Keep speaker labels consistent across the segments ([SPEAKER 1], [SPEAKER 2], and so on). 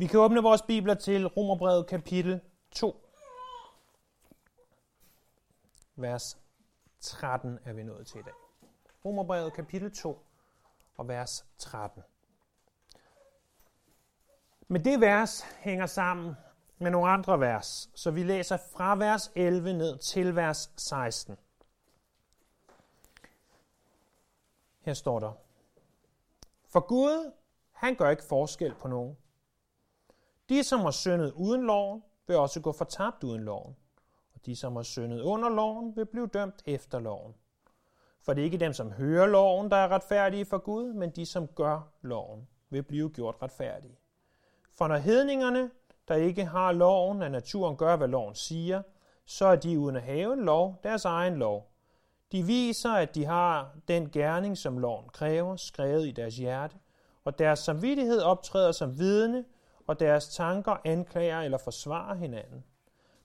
[SPEAKER 1] Vi kan åbne vores bibler til Romerbrevet kapitel 2. Vers 13 er vi nået til i dag. Romerbrevet kapitel 2 og vers 13. Men det vers hænger sammen med nogle andre vers, så vi læser fra vers 11 ned til vers 16. Her står der, For Gud, han gør ikke forskel på nogen. De, som har syndet uden loven, vil også gå fortabt uden loven. Og de, som har syndet under loven, vil blive dømt efter loven. For det er ikke dem, som hører loven, der er retfærdige for Gud, men de, som gør loven, vil blive gjort retfærdige. For når hedningerne, der ikke har loven, af naturen gør, hvad loven siger, så er de uden at have en lov, deres egen lov. De viser, at de har den gerning, som loven kræver, skrevet i deres hjerte, og deres samvittighed optræder som vidne, og deres tanker anklager eller forsvarer hinanden.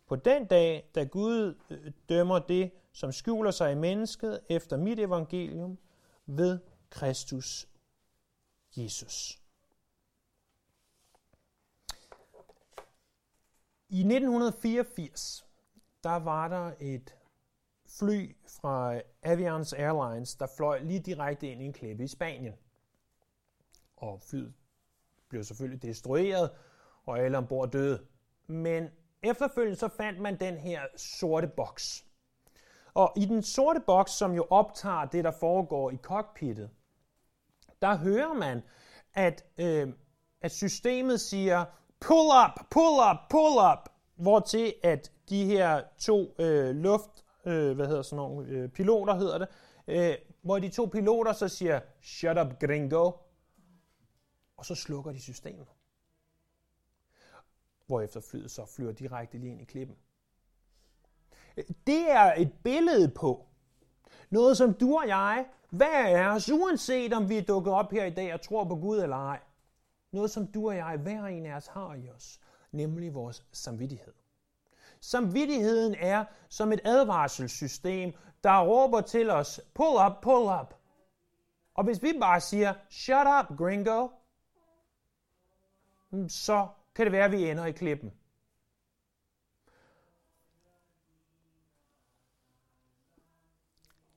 [SPEAKER 1] På den dag, da Gud øh, dømmer det, som skjuler sig i mennesket efter mit evangelium ved Kristus Jesus. I 1984, der var der et fly fra Avians Airlines, der fløj lige direkte ind i en klippe i Spanien. Og flyet blev selvfølgelig destrueret, og alle ombord døde. Men efterfølgende så fandt man den her sorte boks. Og i den sorte boks, som jo optager det, der foregår i cockpittet, der hører man, at, øh, at systemet siger, pull up, pull up, pull up, hvor til at de her to øh, luft, øh, hvad hedder sådan nogle, øh, piloter hedder det, øh, hvor de to piloter så siger, shut up gringo, og så slukker de systemet. Hvorefter flyet så flyver direkte lige ind i klippen. Det er et billede på noget, som du og jeg, hver af os, uanset om vi er dukket op her i dag og tror på Gud eller ej, noget, som du og jeg, hver en af os, har i os, nemlig vores samvittighed. Samvittigheden er som et advarselssystem, der råber til os, pull up, pull up. Og hvis vi bare siger, shut up, gringo, så kan det være, at vi ender i klippen.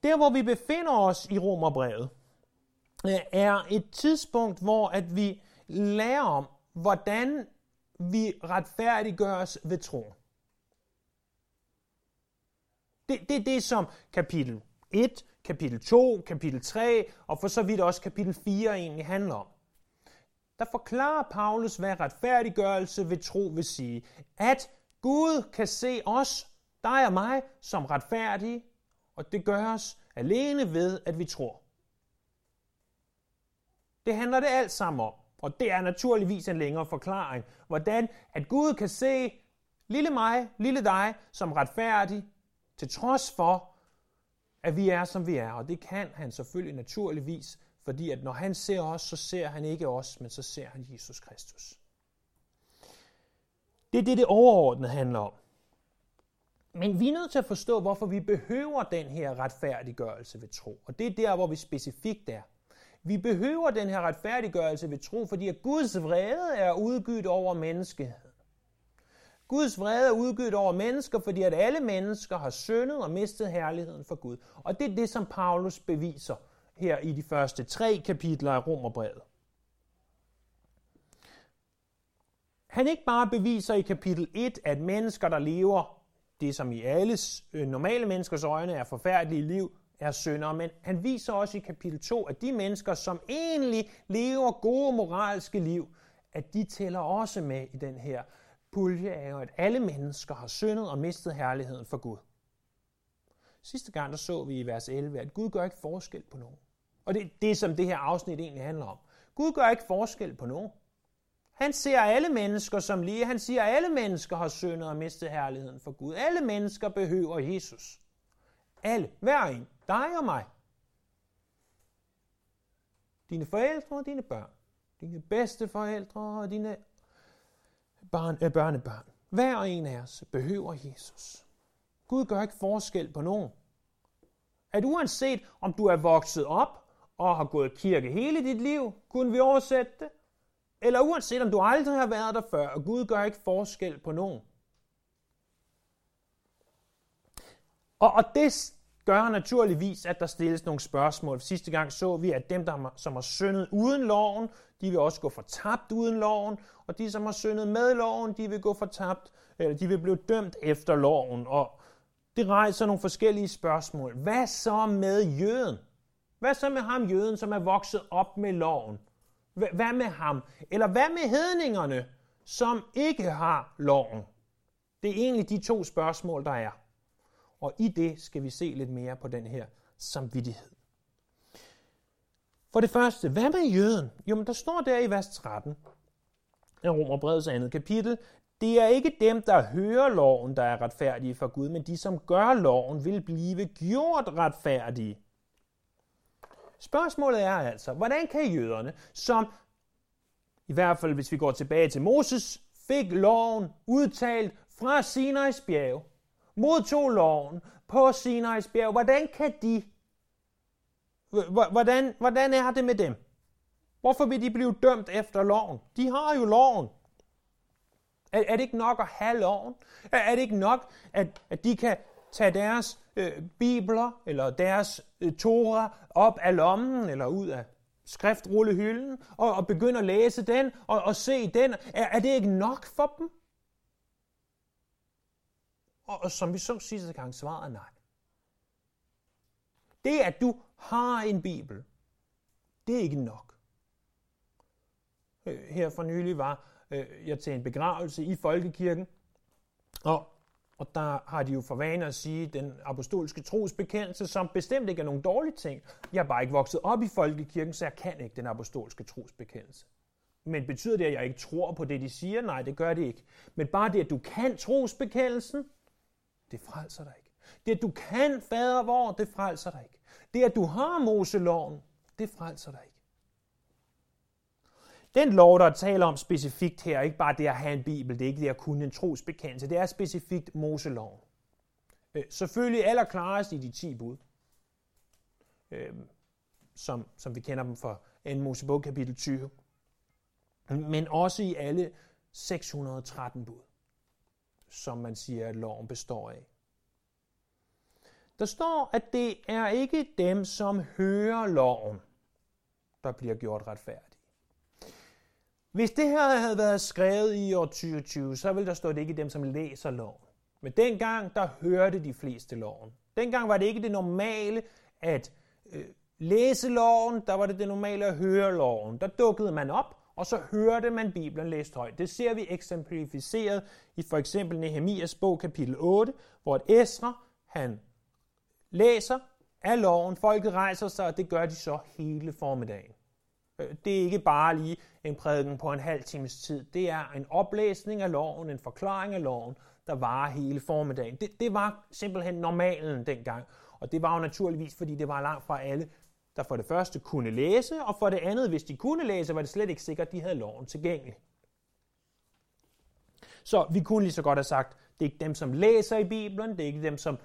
[SPEAKER 1] Der, hvor vi befinder os i Romerbrevet, øh, er et tidspunkt, hvor at vi lærer om, hvordan vi retfærdiggøres ved tro. Det, det er det, som kapitel 1, kapitel 2, kapitel 3 og for så vidt også kapitel 4 egentlig handler om. Der forklarer Paulus, hvad retfærdiggørelse ved tro vil sige. At Gud kan se os, dig og mig, som retfærdige, og det gøres alene ved, at vi tror. Det handler det alt sammen om. Og det er naturligvis en længere forklaring, hvordan at Gud kan se lille mig, lille dig, som retfærdig, til trods for, at vi er, som vi er. Og det kan han selvfølgelig naturligvis, fordi at når han ser os, så ser han ikke os, men så ser han Jesus Kristus. Det er det, det overordnede handler om. Men vi er nødt til at forstå, hvorfor vi behøver den her retfærdiggørelse ved tro. Og det er der, hvor vi specifikt er. Vi behøver den her retfærdiggørelse ved tro, fordi at Guds vrede er udgydt over menneskeheden. Guds vrede er udgydt over mennesker, fordi at alle mennesker har syndet og mistet herligheden for Gud. Og det er det, som Paulus beviser her i de første tre kapitler af Romerbrevet. Han ikke bare beviser i kapitel 1, at mennesker, der lever det, som i alles øh, normale menneskers øjne er forfærdelige liv, er syndere, men han viser også i kapitel 2, at de mennesker, som egentlig lever gode moralske liv, at de tæller også med i den her pulje af, at alle mennesker har syndet og mistet herligheden for Gud. Sidste gang der så vi i vers 11, at Gud gør ikke forskel på nogen. Og det er det, som det her afsnit egentlig handler om. Gud gør ikke forskel på nogen. Han ser alle mennesker som lige. Han siger, at alle mennesker har syndet og mistet herligheden for Gud. Alle mennesker behøver Jesus. Alle. Hver en. Dig og mig. Dine forældre og dine børn. Dine bedste forældre og dine barn, øh, børnebørn. Hver en af os behøver Jesus. Gud gør ikke forskel på nogen. At uanset om du er vokset op og har gået i kirke hele dit liv, kunne vi oversætte det, eller uanset om du aldrig har været der før, og Gud gør ikke forskel på nogen. Og, og det gør naturligvis, at der stilles nogle spørgsmål. Sidste gang så vi, at dem, der, som har syndet uden loven, de vil også gå fortabt uden loven, og de, som har syndet med loven, de vil gå fortabt, eller de vil blive dømt efter loven. Og det rejser nogle forskellige spørgsmål. Hvad så med jøden? Hvad så med ham jøden, som er vokset op med loven? Hvad med ham? Eller hvad med hedningerne, som ikke har loven? Det er egentlig de to spørgsmål, der er. Og i det skal vi se lidt mere på den her samvittighed. For det første, hvad med jøden? Jo, men der står der i vers 13 af Romerbrevets andet kapitel, det er ikke dem, der hører loven, der er retfærdige for Gud, men de, som gør loven, vil blive gjort retfærdige. Spørgsmålet er altså, hvordan kan jøderne, som i hvert fald hvis vi går tilbage til Moses, fik loven udtalt fra Sinai's bjerg, modtog loven på Sinai's bjerg, hvordan kan de, hvordan, hvordan er det med dem? Hvorfor vil de blive dømt efter loven? De har jo loven. Er, er det ikke nok at have loven? Er, er det ikke nok, at, at de kan tage deres øh, bibler eller deres øh, Torah op af lommen eller ud af skriftrullehylden og, og begynde at læse den og, og se den? Er, er det ikke nok for dem? Og, og som vi så sidste gang, svaret er nej. Det, at du har en bibel, det er ikke nok. Øh, her for nylig var øh, jeg til en begravelse i Folkekirken, og, og der har de jo for vane at sige den apostolske trosbekendelse, som bestemt ikke er nogen dårlig ting. Jeg er bare ikke vokset op i Folkekirken, så jeg kan ikke den apostolske trosbekendelse. Men betyder det, at jeg ikke tror på det, de siger? Nej, det gør det ikke. Men bare det, at du kan trosbekendelsen, det frelser dig ikke. Det, at du kan fader vor, det frelser dig ikke. Det, at du har Moseloven, det frelser dig ikke. Den lov, der taler om specifikt her, ikke bare det at have en bibel, det er ikke det at kunne en trosbekendelse, det er specifikt Moseloven. Øh, selvfølgelig allerklarest i de 10 bud, øh, som, som vi kender dem fra 2. Mosebog kapitel 20, men også i alle 613 bud, som man siger, at loven består af. Der står, at det er ikke dem, som hører loven, der bliver gjort retfærdigt. Hvis det her havde været skrevet i år 2020, så ville der stå, at det ikke er dem, som læser loven. Men dengang, der hørte de fleste loven. Dengang var det ikke det normale at øh, læse loven, der var det det normale at høre loven. Der dukkede man op, og så hørte man Bibelen læst højt. Det ser vi eksemplificeret i for eksempel Nehemias bog kapitel 8, hvor et Esra, han læser af loven, folket rejser sig, og det gør de så hele formiddagen. Øh, det er ikke bare lige en prædiken på en halv times tid. Det er en oplæsning af loven, en forklaring af loven, der varer hele formiddagen. Det, det var simpelthen normalen dengang. Og det var jo naturligvis, fordi det var langt fra alle, der for det første kunne læse, og for det andet, hvis de kunne læse, var det slet ikke sikkert, at de havde loven tilgængelig. Så vi kunne lige så godt have sagt, det er ikke dem, som læser i Bibelen, det er ikke dem, som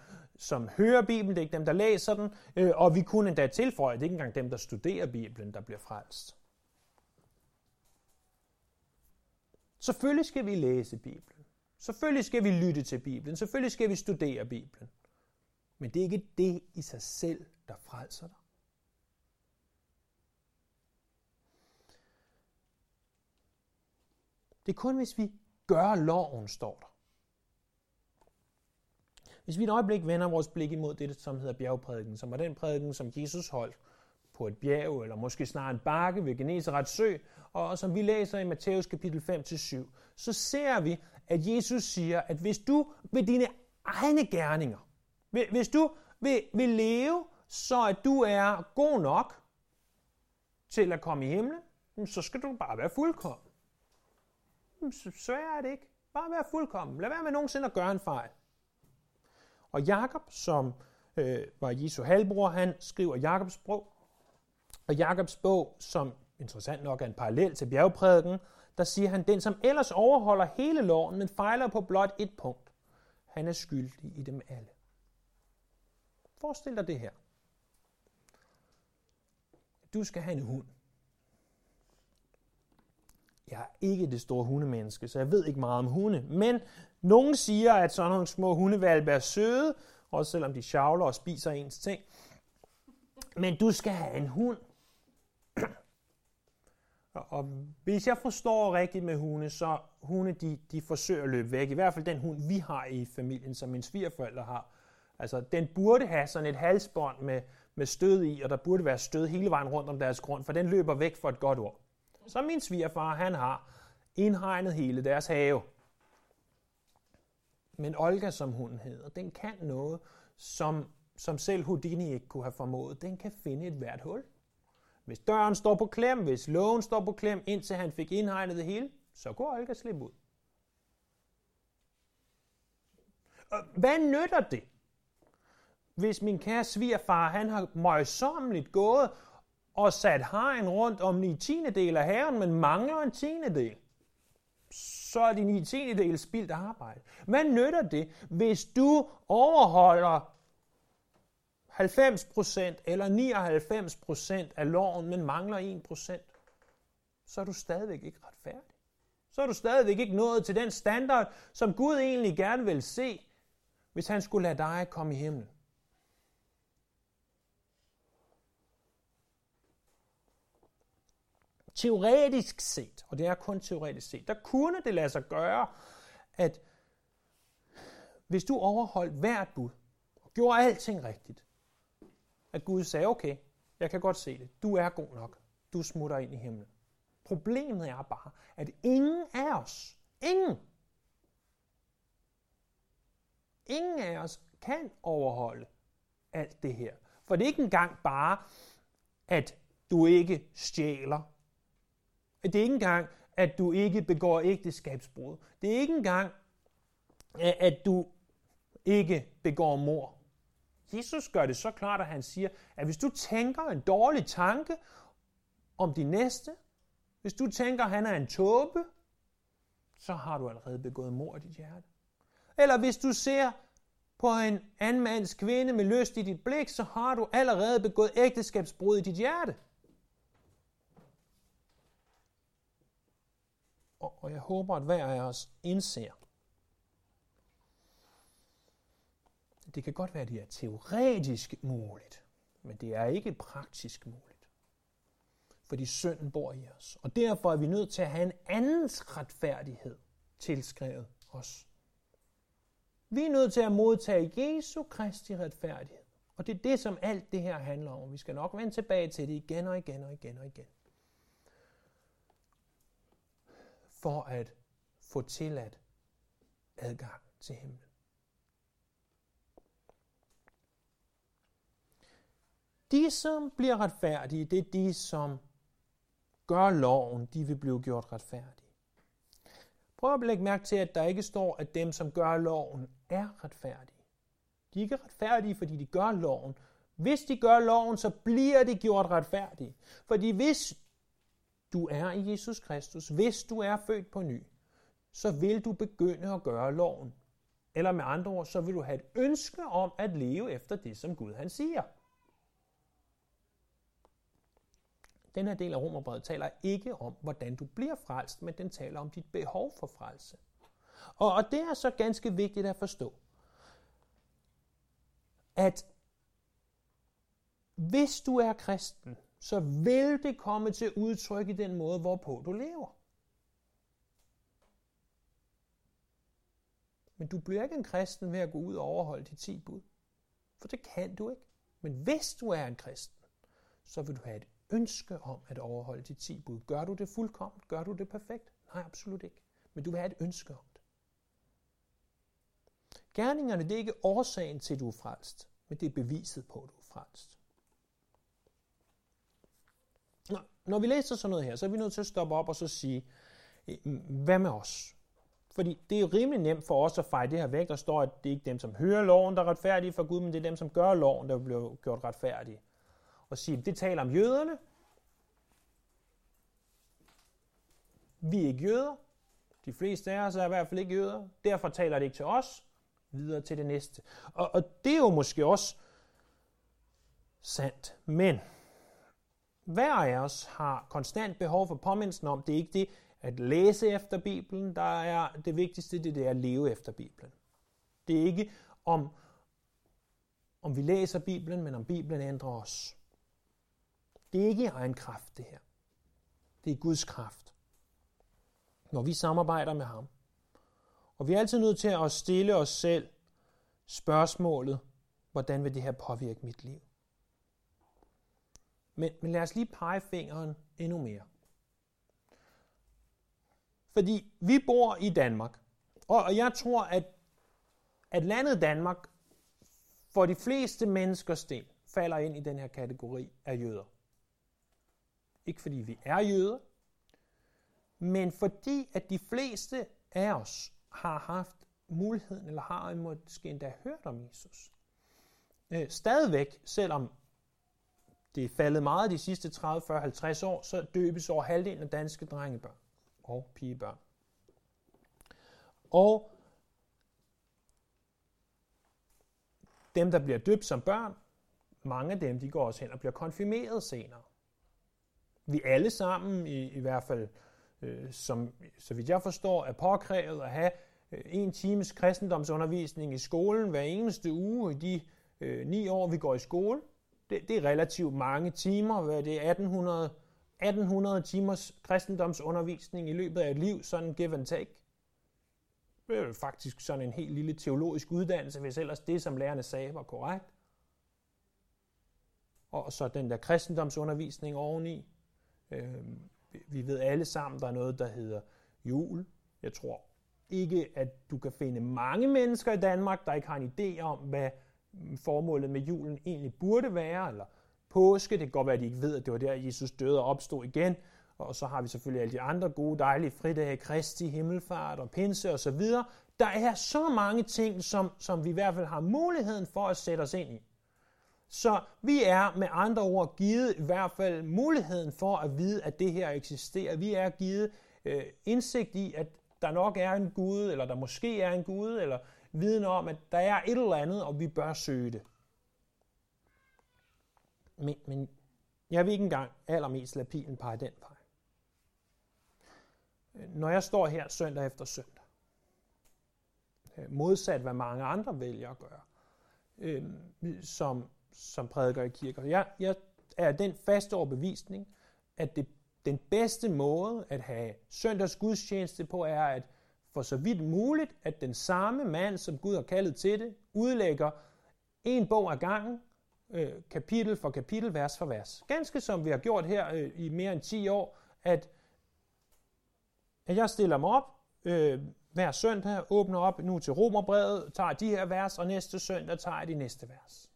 [SPEAKER 1] som hører Bibelen, det er ikke dem, der læser den, øh, og vi kunne endda tilføje, det er ikke engang dem, der studerer Bibelen, der bliver frelst. Selvfølgelig skal vi læse Bibelen. Selvfølgelig skal vi lytte til Bibelen. Selvfølgelig skal vi studere Bibelen. Men det er ikke det i sig selv, der frelser dig. Det er kun, hvis vi gør loven, står der. Hvis vi et øjeblik vender vores blik imod det, som hedder bjergprædiken, som var den prædiken, som Jesus holdt på et bjerg, eller måske snarere en bakke ved Genesarets sø, og som vi læser i Matthæus kapitel 5-7, så ser vi, at Jesus siger, at hvis du ved dine egne gerninger, hvis du vil, vil leve, så at du er god nok til at komme i himlen, så skal du bare være fuldkommen. Så svært er det ikke. Bare være fuldkommen. Lad være med nogensinde at gøre en fejl. Og Jakob, som øh, var Jesu halvbror, han skriver Jakobs bog. Og Jakobs bog, som interessant nok er en parallel til bjergprædiken, der siger han, den som ellers overholder hele loven, men fejler på blot et punkt, han er skyldig i dem alle. Forestil dig det her. Du skal have en hund. Jeg er ikke det store hundemenneske, så jeg ved ikke meget om hunde. Men nogle siger, at sådan nogle små hundevalpe er søde, også selvom de sjavler og spiser ens ting. Men du skal have en hund. Og hvis jeg forstår rigtigt med hunde, så hunde de, de forsøger at løbe væk. I hvert fald den hund, vi har i familien, som min svigerforældre har. Altså, den burde have sådan et halsbånd med, med stød i, og der burde være stød hele vejen rundt om deres grund, for den løber væk for et godt ord. Så min svigerfar, han har indhegnet hele deres have. Men Olga, som hun hedder, den kan noget, som, som selv Houdini ikke kunne have formået. Den kan finde et hvert hul. Hvis døren står på klem, hvis lågen står på klem, indtil han fik indhegnet det hele, så går Olga slippe ud. Hvad nytter det? Hvis min kære svigerfar, han har møjsommeligt gået og sat hegn rundt om 9 tiende del af haven, men mangler en tiende del, så er de 9 tiende del spildt arbejde. Hvad nytter det, hvis du overholder 90% eller 99% af loven, men mangler 1%, så er du stadigvæk ikke retfærdig. Så er du stadigvæk ikke nået til den standard, som Gud egentlig gerne vil se, hvis han skulle lade dig komme i himlen. Teoretisk set, og det er kun teoretisk set, der kunne det lade sig gøre, at hvis du overholdt hvert bud, og gjorde alting rigtigt, at Gud sagde, okay, jeg kan godt se det, du er god nok, du smutter ind i himlen. Problemet er bare, at ingen af os, ingen, ingen af os kan overholde alt det her. For det er ikke engang bare, at du ikke stjæler. Det er ikke engang, at du ikke begår ægteskabsbrud. Det er ikke engang, at du ikke begår mor. Jesus gør det så klart, at han siger, at hvis du tænker en dårlig tanke om din næste, hvis du tænker, at han er en tåbe, så har du allerede begået mord i dit hjerte. Eller hvis du ser på en anden mands kvinde med lyst i dit blik, så har du allerede begået ægteskabsbrud i dit hjerte. Og jeg håber, at hver af os indser, Det kan godt være, at det er teoretisk muligt, men det er ikke praktisk muligt. Fordi synden bor i os. Og derfor er vi nødt til at have en andens retfærdighed tilskrevet os. Vi er nødt til at modtage Jesu Kristi retfærdighed. Og det er det, som alt det her handler om. Vi skal nok vende tilbage til det igen og igen og igen og igen. For at få tilladt adgang til himlen. De, som bliver retfærdige, det er de, som gør loven, de vil blive gjort retfærdige. Prøv at lægge mærke til, at der ikke står, at dem, som gør loven, er retfærdige. De er ikke retfærdige, fordi de gør loven. Hvis de gør loven, så bliver de gjort retfærdige. Fordi hvis du er i Jesus Kristus, hvis du er født på ny, så vil du begynde at gøre loven. Eller med andre ord, så vil du have et ønske om at leve efter det, som Gud han siger. Den her del af Romerbrevet taler ikke om, hvordan du bliver frelst, men den taler om dit behov for frelse. Og, og det er så ganske vigtigt at forstå, at hvis du er kristen, så vil det komme til udtryk i den måde, hvorpå du lever. Men du bliver ikke en kristen ved at gå ud og overholde de 10 bud. For det kan du ikke. Men hvis du er en kristen, så vil du have et ønske om at overholde de 10 bud. Gør du det fuldkomment? Gør du det perfekt? Nej, absolut ikke. Men du vil have et ønske om det. Gerningerne, det er ikke årsagen til, at du er frelst, men det er beviset på, at du er frelst. Når vi læser sådan noget her, så er vi nødt til at stoppe op og så sige, hvad med os? Fordi det er rimelig nemt for os at fejre det her væk. Der står, at det er ikke dem, som hører loven, der er retfærdige for Gud, men det er dem, som gør loven, der bliver gjort retfærdige og sige, det taler om jøderne. Vi er ikke jøder. De fleste af os er i hvert fald ikke jøder. Derfor taler det ikke til os. Videre til det næste. Og, og det er jo måske også sandt. Men hver af os har konstant behov for påmindelsen om, det er ikke det, at læse efter Bibelen. Der er det vigtigste, det, det er at leve efter Bibelen. Det er ikke om, om vi læser Bibelen, men om Bibelen ændrer os. Det er ikke egen kraft, det her. Det er Guds kraft. Når vi samarbejder med ham. Og vi er altid nødt til at stille os selv spørgsmålet, hvordan vil det her påvirke mit liv? Men, men lad os lige pege fingeren endnu mere. Fordi vi bor i Danmark, og og jeg tror, at, at landet Danmark for de fleste menneskers del falder ind i den her kategori af jøder. Ikke fordi vi er jøder, men fordi at de fleste af os har haft muligheden, eller har måske endda hørt om Jesus. Øh, stadigvæk, selvom det er faldet meget de sidste 30, 40, 50 år, så døbes over halvdelen af danske drengebørn og pigebørn. Og dem, der bliver døbt som børn, mange af dem, de går også hen og bliver konfirmeret senere. Vi alle sammen, i, i hvert fald, øh, som, så vidt jeg forstår, er påkrævet at have øh, en times kristendomsundervisning i skolen hver eneste uge i de øh, ni år, vi går i skole. Det, det er relativt mange timer, hvad det er 1800, 1800 timers kristendomsundervisning i løbet af et liv, sådan give and take. Det er faktisk sådan en helt lille teologisk uddannelse, hvis ellers det, som lærerne sagde, var korrekt. Og så den der kristendomsundervisning oveni. Øh, vi ved alle sammen, der er noget, der hedder jul. Jeg tror ikke, at du kan finde mange mennesker i Danmark, der ikke har en idé om, hvad formålet med julen egentlig burde være, eller påske. Det kan godt være, at de ikke ved, at det var der, Jesus døde og opstod igen. Og så har vi selvfølgelig alle de andre gode, dejlige fridage, Kristi, Himmelfart og Pinse og så videre. Der er så mange ting, som, som vi i hvert fald har muligheden for at sætte os ind i. Så vi er med andre ord givet i hvert fald muligheden for at vide, at det her eksisterer. Vi er givet øh, indsigt i, at der nok er en Gud, eller der måske er en Gud, eller viden om, at der er et eller andet, og vi bør søge det. Men, men jeg vil ikke engang allermest lade pilen pege den vej. Når jeg står her søndag efter søndag, øh, modsat hvad mange andre vælger at gøre, øh, som, som prædiker i kirker. Jeg, jeg er den faste overbevisning, at det, den bedste måde at have søndags gudstjeneste på, er at for så vidt muligt, at den samme mand, som Gud har kaldet til det, udlægger en bog ad gangen, øh, kapitel for kapitel, vers for vers. Ganske som vi har gjort her øh, i mere end 10 år, at, at jeg stiller mig op øh, hver søndag, åbner op nu til Romerbrevet, tager de her vers, og næste søndag tager jeg de næste vers.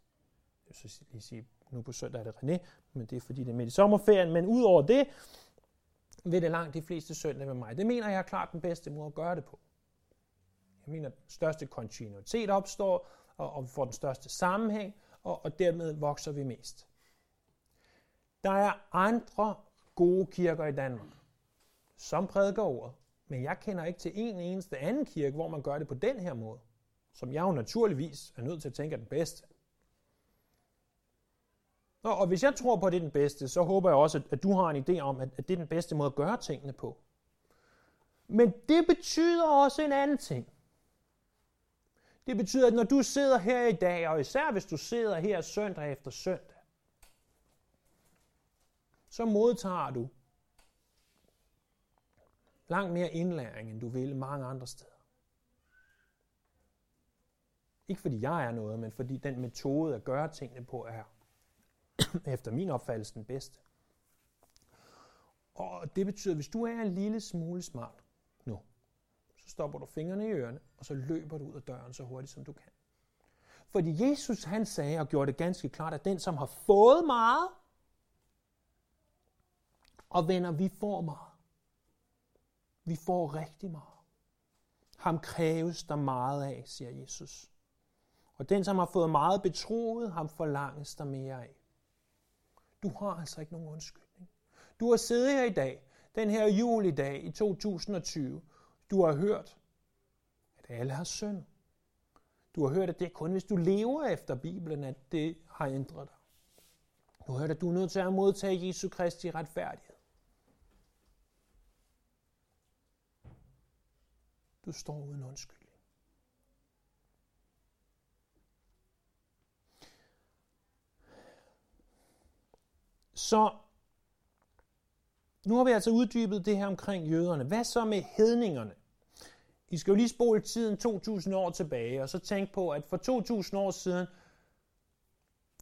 [SPEAKER 1] Jeg synes lige sige, nu på søndag er det René, men det er fordi det er midt i sommerferien, men udover det, vil det langt de fleste søndage med mig. Det mener jeg er klart den bedste måde at gøre det på. Jeg mener, at den største kontinuitet opstår, og, og vi får den største sammenhæng, og, og dermed vokser vi mest. Der er andre gode kirker i Danmark, som prædiker ordet, men jeg kender ikke til en eneste anden kirke, hvor man gør det på den her måde, som jeg jo naturligvis er nødt til at tænke er den bedste. Og, og hvis jeg tror på, at det er den bedste, så håber jeg også, at, at du har en idé om, at, at det er den bedste måde at gøre tingene på. Men det betyder også en anden ting. Det betyder, at når du sidder her i dag, og især hvis du sidder her søndag efter søndag, så modtager du langt mere indlæring, end du vil mange andre steder. Ikke fordi jeg er noget, men fordi den metode at gøre tingene på er efter min opfattelse den bedste. Og det betyder, at hvis du er en lille smule smart nu, så stopper du fingrene i ørerne, og så løber du ud af døren så hurtigt som du kan. Fordi Jesus han sagde og gjorde det ganske klart, at den som har fået meget, og venner, vi får meget. Vi får rigtig meget. Ham kræves der meget af, siger Jesus. Og den, som har fået meget betroet, ham forlanges der mere af. Du har altså ikke nogen undskyldning. Du har siddet her i dag, den her jul i 2020. Du har hørt, at alle har synd. Du har hørt, at det er kun, hvis du lever efter Bibelen, at det har ændret dig. Du har hørt, at du er nødt til at modtage Jesu Kristi retfærdighed. Du står uden undskyldning. Så nu har vi altså uddybet det her omkring jøderne. Hvad så med hedningerne? I skal jo lige spole tiden 2000 år tilbage, og så tænk på, at for 2000 år siden,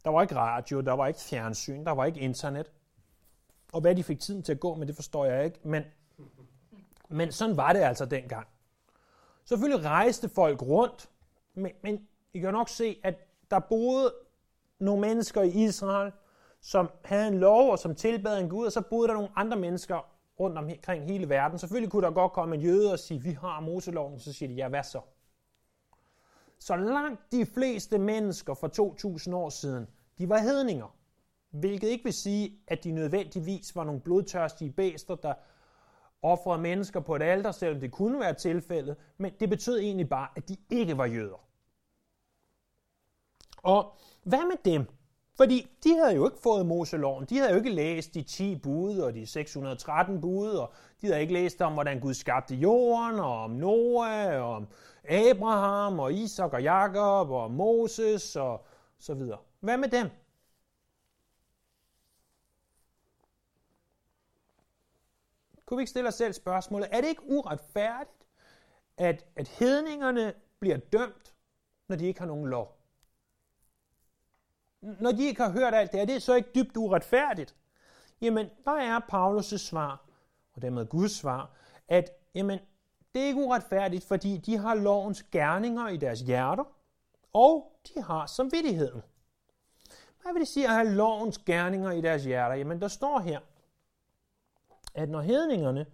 [SPEAKER 1] der var ikke radio, der var ikke fjernsyn, der var ikke internet. Og hvad de fik tiden til at gå med, det forstår jeg ikke. Men, men sådan var det altså dengang. Selvfølgelig rejste folk rundt, men, men I kan nok se, at der boede nogle mennesker i Israel, som havde en lov og som tilbad en Gud, og så boede der nogle andre mennesker rundt omkring hele verden. Selvfølgelig kunne der godt komme en jøde og sige, vi har Moseloven, så siger de, ja, hvad så? Så langt de fleste mennesker for 2000 år siden, de var hedninger. Hvilket ikke vil sige, at de nødvendigvis var nogle blodtørstige bæster, der offrede mennesker på et alter, selvom det kunne være tilfældet, men det betød egentlig bare, at de ikke var jøder. Og hvad med dem? Fordi de havde jo ikke fået Moseloven. De havde jo ikke læst de 10 bud og de 613 bud, og de havde ikke læst om, hvordan Gud skabte jorden, og om Noah, og om Abraham, og Isak og Jakob, og Moses, og så videre. Hvad med dem? Kunne vi ikke stille os selv spørgsmålet, er det ikke uretfærdigt, at, at hedningerne bliver dømt, når de ikke har nogen lov? Når de ikke har hørt alt det, er det så ikke dybt uretfærdigt? Jamen, der er Paulus' svar, og dermed Guds svar, at jamen, det er ikke uretfærdigt, fordi de har lovens gerninger i deres hjerter, og de har samvittigheden. Hvad vil det sige at have lovens gerninger i deres hjerter? Jamen, der står her, at når hedningerne,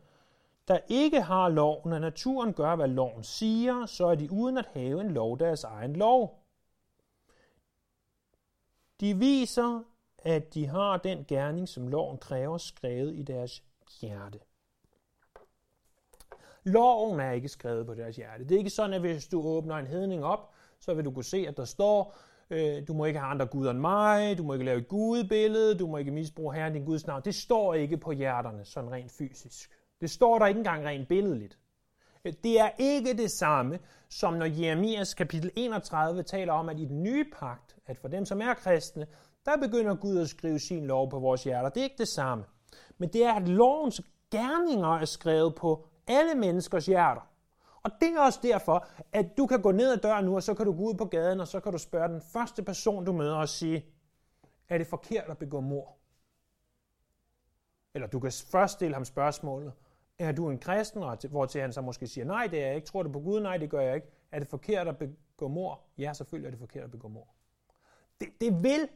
[SPEAKER 1] der ikke har loven, af naturen gør, hvad loven siger, så er de uden at have en lov deres egen lov. De viser, at de har den gerning, som loven kræver, skrevet i deres hjerte. Loven er ikke skrevet på deres hjerte. Det er ikke sådan, at hvis du åbner en hedning op, så vil du kunne se, at der står, øh, du må ikke have andre guder end mig, du må ikke lave et gudebillede, du må ikke misbruge Herren din Guds navn. Det står ikke på hjerterne, sådan rent fysisk. Det står der ikke engang rent billedligt. Det er ikke det samme, som når Jeremias kapitel 31 taler om, at i den nye pagt, at for dem, som er kristne, der begynder Gud at skrive sin lov på vores hjerter. Det er ikke det samme. Men det er, at lovens gerninger er skrevet på alle menneskers hjerter. Og det er også derfor, at du kan gå ned ad døren nu, og så kan du gå ud på gaden, og så kan du spørge den første person, du møder, og sige, er det forkert at begå mor? Eller du kan først stille ham spørgsmålet, er du en kristen? Og hvor til han så måske siger, nej, det er jeg ikke. Tror du på Gud? Nej, det gør jeg ikke. Er det forkert at begå mor? Ja, selvfølgelig er det forkert at begå mor. Det, det vil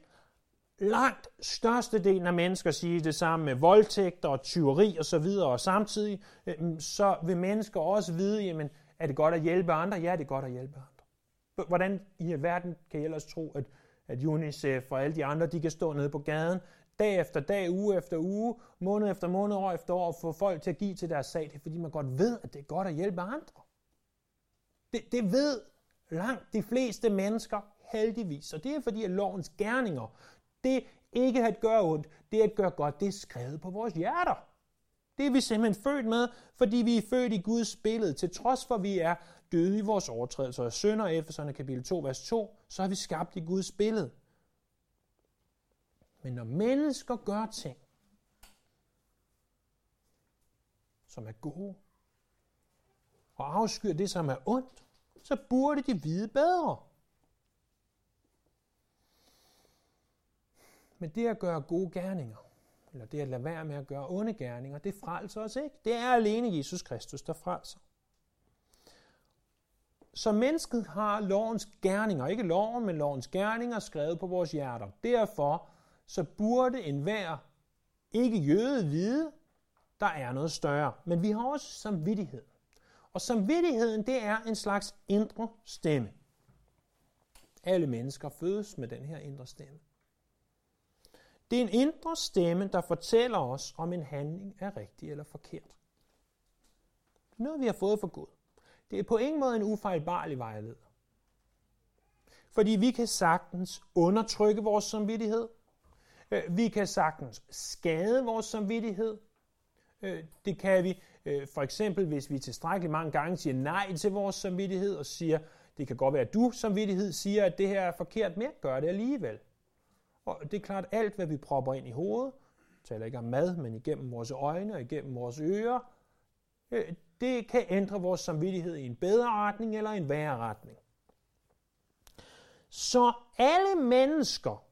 [SPEAKER 1] langt størstedelen af mennesker sige det samme med voldtægter og tyveri osv., og, og samtidig øh, mm, så vil mennesker også vide, jamen, er det godt at hjælpe andre? Ja, det er godt at hjælpe andre. Hvordan i verden kan I ellers tro, at, at UNICEF og alle de andre, de kan stå nede på gaden dag efter dag, uge efter uge, måned efter måned, år efter år, at få folk til at give til deres sag, det er fordi man godt ved, at det er godt at hjælpe andre. Det, det ved langt de fleste mennesker heldigvis, og det er fordi, at lovens gerninger, det ikke at gøre ondt, det at gøre godt, det er skrevet på vores hjerter. Det er vi simpelthen født med, fordi vi er født i Guds billede. Til trods for, at vi er døde i vores overtrædelser og sønder, Efeserne kapitel 2, vers 2, så har vi skabt i Guds billede. Men når mennesker gør ting, som er gode, og afskyr det, som er ondt, så burde de vide bedre. Men det at gøre gode gerninger, eller det at lade være med at gøre onde gerninger, det frelser os ikke. Det er alene Jesus Kristus, der frelser. Så mennesket har lovens gerninger, ikke loven, men lovens gerninger skrevet på vores hjerter. Derfor så burde enhver ikke jøde vide, der er noget større. Men vi har også samvittighed. Og samvittigheden, det er en slags indre stemme. Alle mennesker fødes med den her indre stemme. Det er en indre stemme, der fortæller os, om en handling er rigtig eller forkert. Noget, vi har fået for Gud. Det er på ingen måde en ufejlbarlig vejleder. Fordi vi kan sagtens undertrykke vores samvittighed. Øh, vi kan sagtens skade vores samvittighed. Øh, det kan vi øh, for eksempel, hvis vi tilstrækkeligt mange gange siger nej til vores samvittighed og siger, det kan godt være, at du samvittighed siger, at det her er forkert, men jeg gør det alligevel. Og det er klart, alt hvad vi propper ind i hovedet, taler ikke om mad, men igennem vores øjne og igennem vores ører, det kan ændre vores samvittighed i en bedre retning eller en værre retning. Så alle mennesker,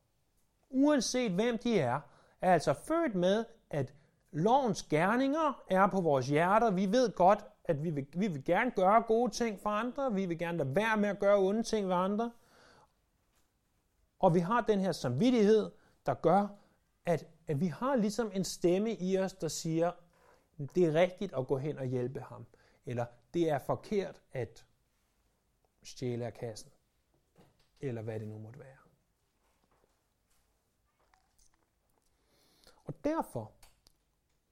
[SPEAKER 1] uanset hvem de er, er altså født med, at lovens gerninger er på vores hjerter. Vi ved godt, at vi vil, vi vil gerne gøre gode ting for andre. Vi vil gerne lade være med at gøre onde ting for andre. Og vi har den her samvittighed, der gør, at, at vi har ligesom en stemme i os, der siger, det er rigtigt at gå hen og hjælpe ham. Eller det er forkert at stjæle af kassen. Eller hvad det nu måtte være. Og derfor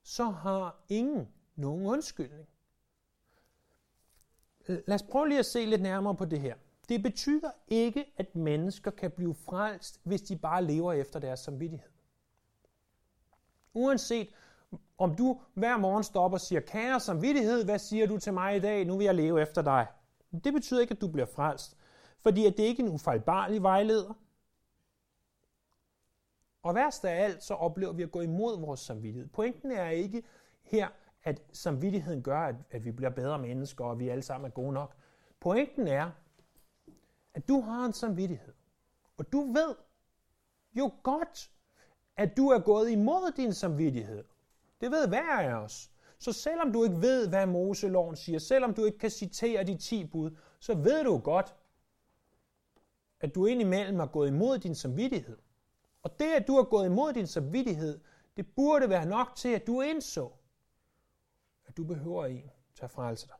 [SPEAKER 1] så har ingen nogen undskyldning. Lad os prøve lige at se lidt nærmere på det her. Det betyder ikke, at mennesker kan blive frelst, hvis de bare lever efter deres samvittighed. Uanset om du hver morgen stopper og siger, kære samvittighed, hvad siger du til mig i dag? Nu vil jeg leve efter dig. Det betyder ikke, at du bliver frelst. Fordi at det ikke er en ufejlbarlig vejleder. Og værst af alt, så oplever vi at gå imod vores samvittighed. Pointen er ikke her, at samvittigheden gør, at, at vi bliver bedre mennesker, og vi alle sammen er gode nok. Pointen er, at du har en samvittighed. Og du ved jo godt, at du er gået imod din samvittighed. Det ved hver af os. Så selvom du ikke ved, hvad Moseloven siger, selvom du ikke kan citere de 10 bud, så ved du godt, at du indimellem har gået imod din samvittighed. Og det, at du har gået imod din samvittighed, det burde være nok til, at du indså, at du behøver en til at frelse dig.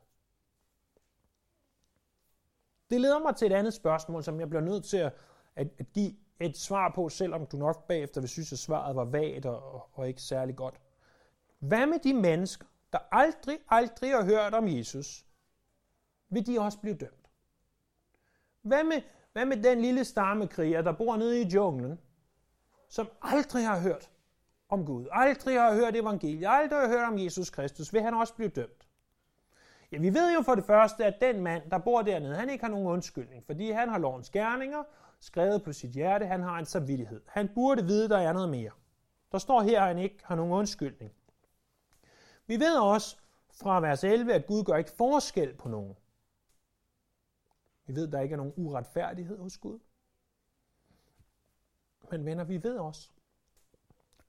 [SPEAKER 1] Det leder mig til et andet spørgsmål, som jeg bliver nødt til at, at, at give et svar på, selvom du nok bagefter vil synes, at svaret var vagt og, og ikke særlig godt. Hvad med de mennesker, der aldrig, aldrig har hørt om Jesus? Vil de også blive dømt? Hvad med, hvad med den lille stammekriger, der bor nede i junglen, som aldrig har hørt om Gud, aldrig har hørt evangeliet, aldrig har hørt om Jesus Kristus, vil han også blive dømt? Ja, vi ved jo for det første, at den mand, der bor dernede, han ikke har nogen undskyldning, fordi han har lovens gerninger skrevet på sit hjerte, han har en samvittighed. Han burde vide, der er noget mere. Der står her, at han ikke har nogen undskyldning. Vi ved også fra vers 11, at Gud gør ikke forskel på nogen. Vi ved, at der ikke er nogen uretfærdighed hos Gud. Men venner, vi ved også,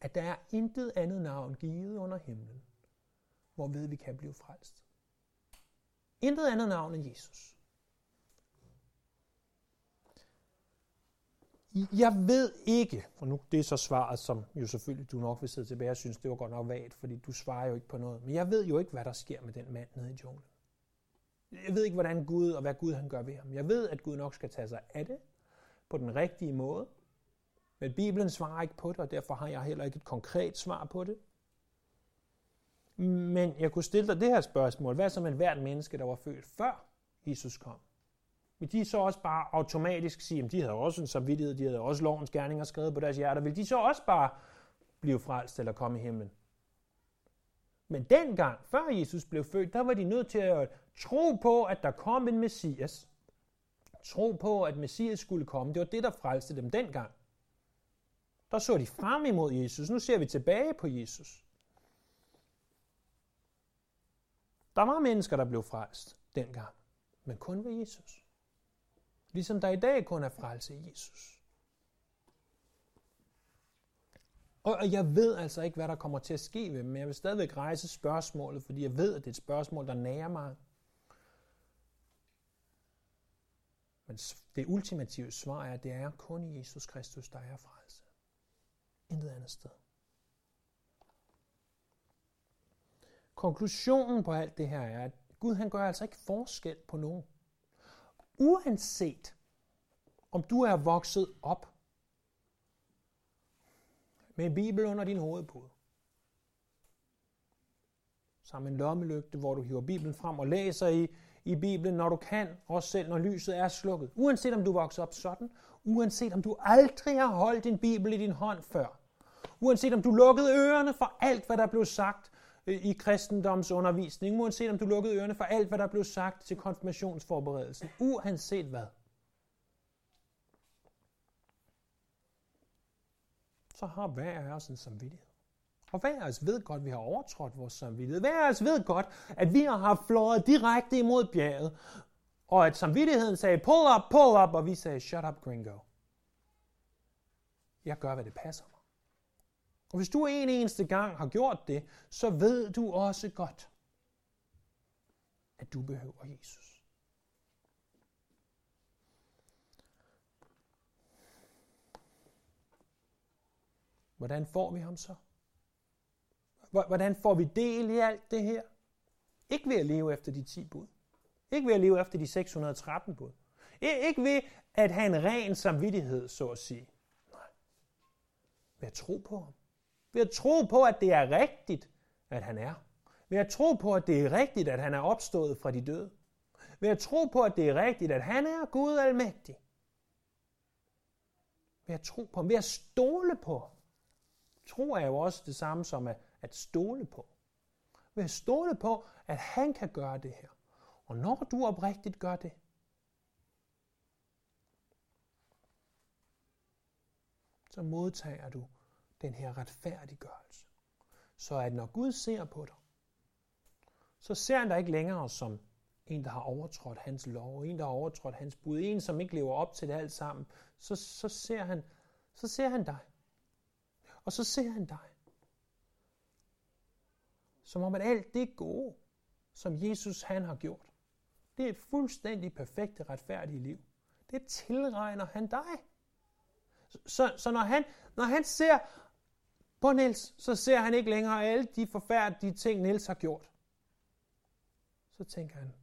[SPEAKER 1] at der er intet andet navn givet under himlen, hvorved vi kan blive frelst. Intet andet navn end Jesus. Jeg ved ikke, og nu det er så svaret, som jo selvfølgelig du nok vil sidde tilbage og synes, det var godt nok vagt, fordi du svarer jo ikke på noget. Men jeg ved jo ikke, hvad der sker med den mand nede i junglen. Jeg ved ikke, hvordan Gud og hvad Gud han gør ved ham. Jeg ved, at Gud nok skal tage sig af det på den rigtige måde. Men Bibelen svarer ikke på det, og derfor har jeg heller ikke et konkret svar på det. Men jeg kunne stille dig det her spørgsmål. Hvad så med hvert menneske, der var født før Jesus kom? Vil de så også bare automatisk sige, at de havde også en samvittighed, de havde også lovens gerninger skrevet på deres hjerter, vil de så også bare blive frelst eller komme i himlen? Men dengang, før Jesus blev født, der var de nødt til at tro på, at der kom en messias. Tro på, at messias skulle komme. Det var det, der frelste dem dengang. Der så de frem imod Jesus. Nu ser vi tilbage på Jesus. Der var mennesker, der blev frelst dengang, men kun ved Jesus. Ligesom der i dag kun er frelse i Jesus. Og jeg ved altså ikke, hvad der kommer til at ske ved dem, men jeg vil stadigvæk rejse spørgsmålet, fordi jeg ved, at det er et spørgsmål, der nærer mig. Men det ultimative svar er, at det er kun i Jesus Kristus, der er frelse. Intet andet sted. Konklusionen på alt det her er, at Gud han gør altså ikke forskel på nogen. Uanset om du er vokset op med en bibel under din hovedpude, sammen med en lommelygte, hvor du hiver Bibelen frem og læser i, i Bibelen, når du kan, også selv når lyset er slukket. Uanset om du vokser op sådan, uanset om du aldrig har holdt din Bibel i din hånd før, uanset om du lukkede ørerne for alt, hvad der blev sagt, øh, i kristendomsundervisning, uanset om du lukkede ørerne for alt, hvad der blev sagt til konfirmationsforberedelsen, uanset hvad. Så har hver af os en samvittighed. Og hver af os ved godt, at vi har overtrådt vores samvittighed. Hver af os ved godt, at vi har haft flået direkte imod bjerget, og at samvittigheden sagde, pull up, pull up, og vi sagde, shut up, gringo. Jeg gør, hvad det passer mig. Og hvis du en eneste gang har gjort det, så ved du også godt, at du behøver Jesus. Hvordan får vi ham så? Hvordan får vi del i alt det her? Ikke ved at leve efter de 10 bud. Ikke ved at leve efter de 613 bud. Ikke ved at have en ren samvittighed, så at sige. Nej. Ved at tro på ham. Ved at tro på, at det er rigtigt, at han er. Ved at tro på, at det er rigtigt, at han er opstået fra de døde. Ved at tro på, at det er rigtigt, at han er Gud almægtig. Ved at tro på ham. Ved at stole på ham. Tro er jo også det samme som at, at stole på. Ved at stole på, at han kan gøre det her. Og når du oprigtigt gør det, så modtager du den her retfærdiggørelse. Så at når Gud ser på dig, så ser han dig ikke længere som en, der har overtrådt hans lov, en, der har overtrådt hans bud, en, som ikke lever op til det alt sammen, så, så, ser, han, så ser han dig. Og så ser han dig. Som om at alt det gode, som Jesus han har gjort, det er et fuldstændig perfekt retfærdigt liv. Det tilregner han dig. Så, så når, han, når han ser på Niels, så ser han ikke længere alle de forfærdelige ting, Niels har gjort. Så tænker han,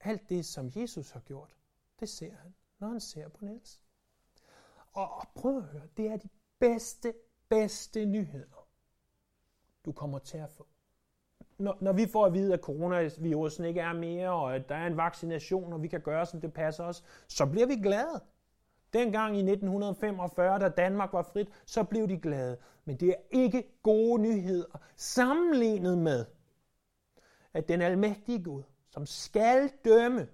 [SPEAKER 1] alt det, som Jesus har gjort, det ser han, når han ser på Niels. Og, og prøv at høre, det er de bedste, bedste nyheder, du kommer til at få. Når, når vi får at vide, at coronavirusen ikke er mere, og at der er en vaccination, og vi kan gøre, som det passer os, så bliver vi glade. Dengang i 1945, da Danmark var frit, så blev de glade. Men det er ikke gode nyheder sammenlignet med, at den almægtige Gud, som skal dømme,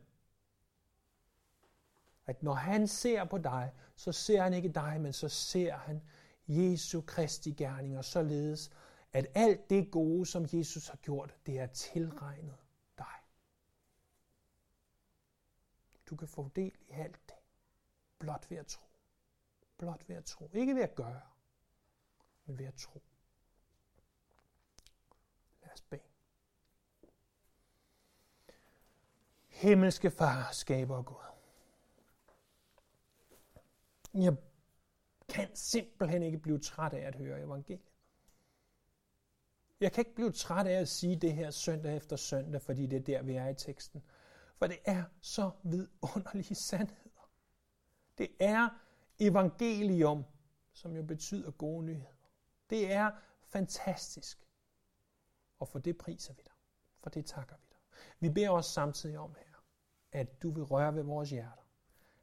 [SPEAKER 1] at når han ser på dig, så ser han ikke dig, men så ser han Jesu Kristi gerninger, således at alt det gode, som Jesus har gjort, det er tilregnet dig. Du kan få del i alt det, blot ved at tro. Blot ved at tro. Ikke ved at gøre, men ved at tro. Lad os bede. Himmelske Far, skaber Gud. Jeg kan simpelthen ikke blive træt af at høre evangeliet. Jeg kan ikke blive træt af at sige det her søndag efter søndag, fordi det er der, vi er i teksten. For det er så vidunderlige sandheder. Det er evangelium, som jo betyder gode nyheder. Det er fantastisk. Og for det priser vi dig. For det takker vi dig. Vi beder også samtidig om her, at du vil røre ved vores hjerter.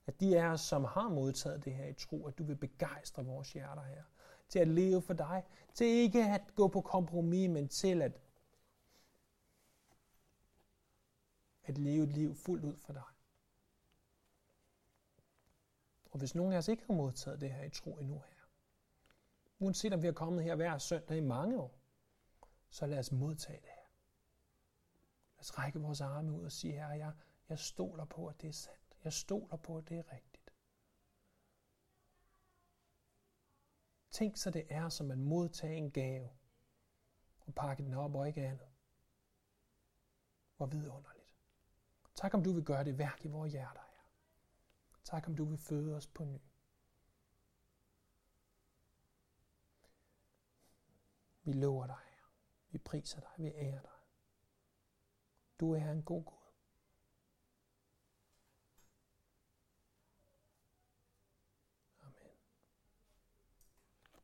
[SPEAKER 1] At de af os, som har modtaget det her i tro, at du vil begejstre vores hjerter her til at leve for dig, til ikke at gå på kompromis, men til at, at leve et liv fuldt ud for dig. Og hvis nogen af os ikke har modtaget det her i tro endnu her, uanset om vi har kommet her hver søndag i mange år, så lad os modtage det her. Lad os række vores arme ud og sige, her, jeg, jeg stoler på, at det er sandt. Jeg stoler på, at det er rigtigt. Tænk så det er, som at modtage en gave og pakke den op og ikke andet. Hvor vidunderligt. Tak om du vil gøre det værk i vores hjerter her. Tak om du vil føde os på ny. Vi lover dig, her. Vi priser dig. Vi ærer dig. Du er en god Gud.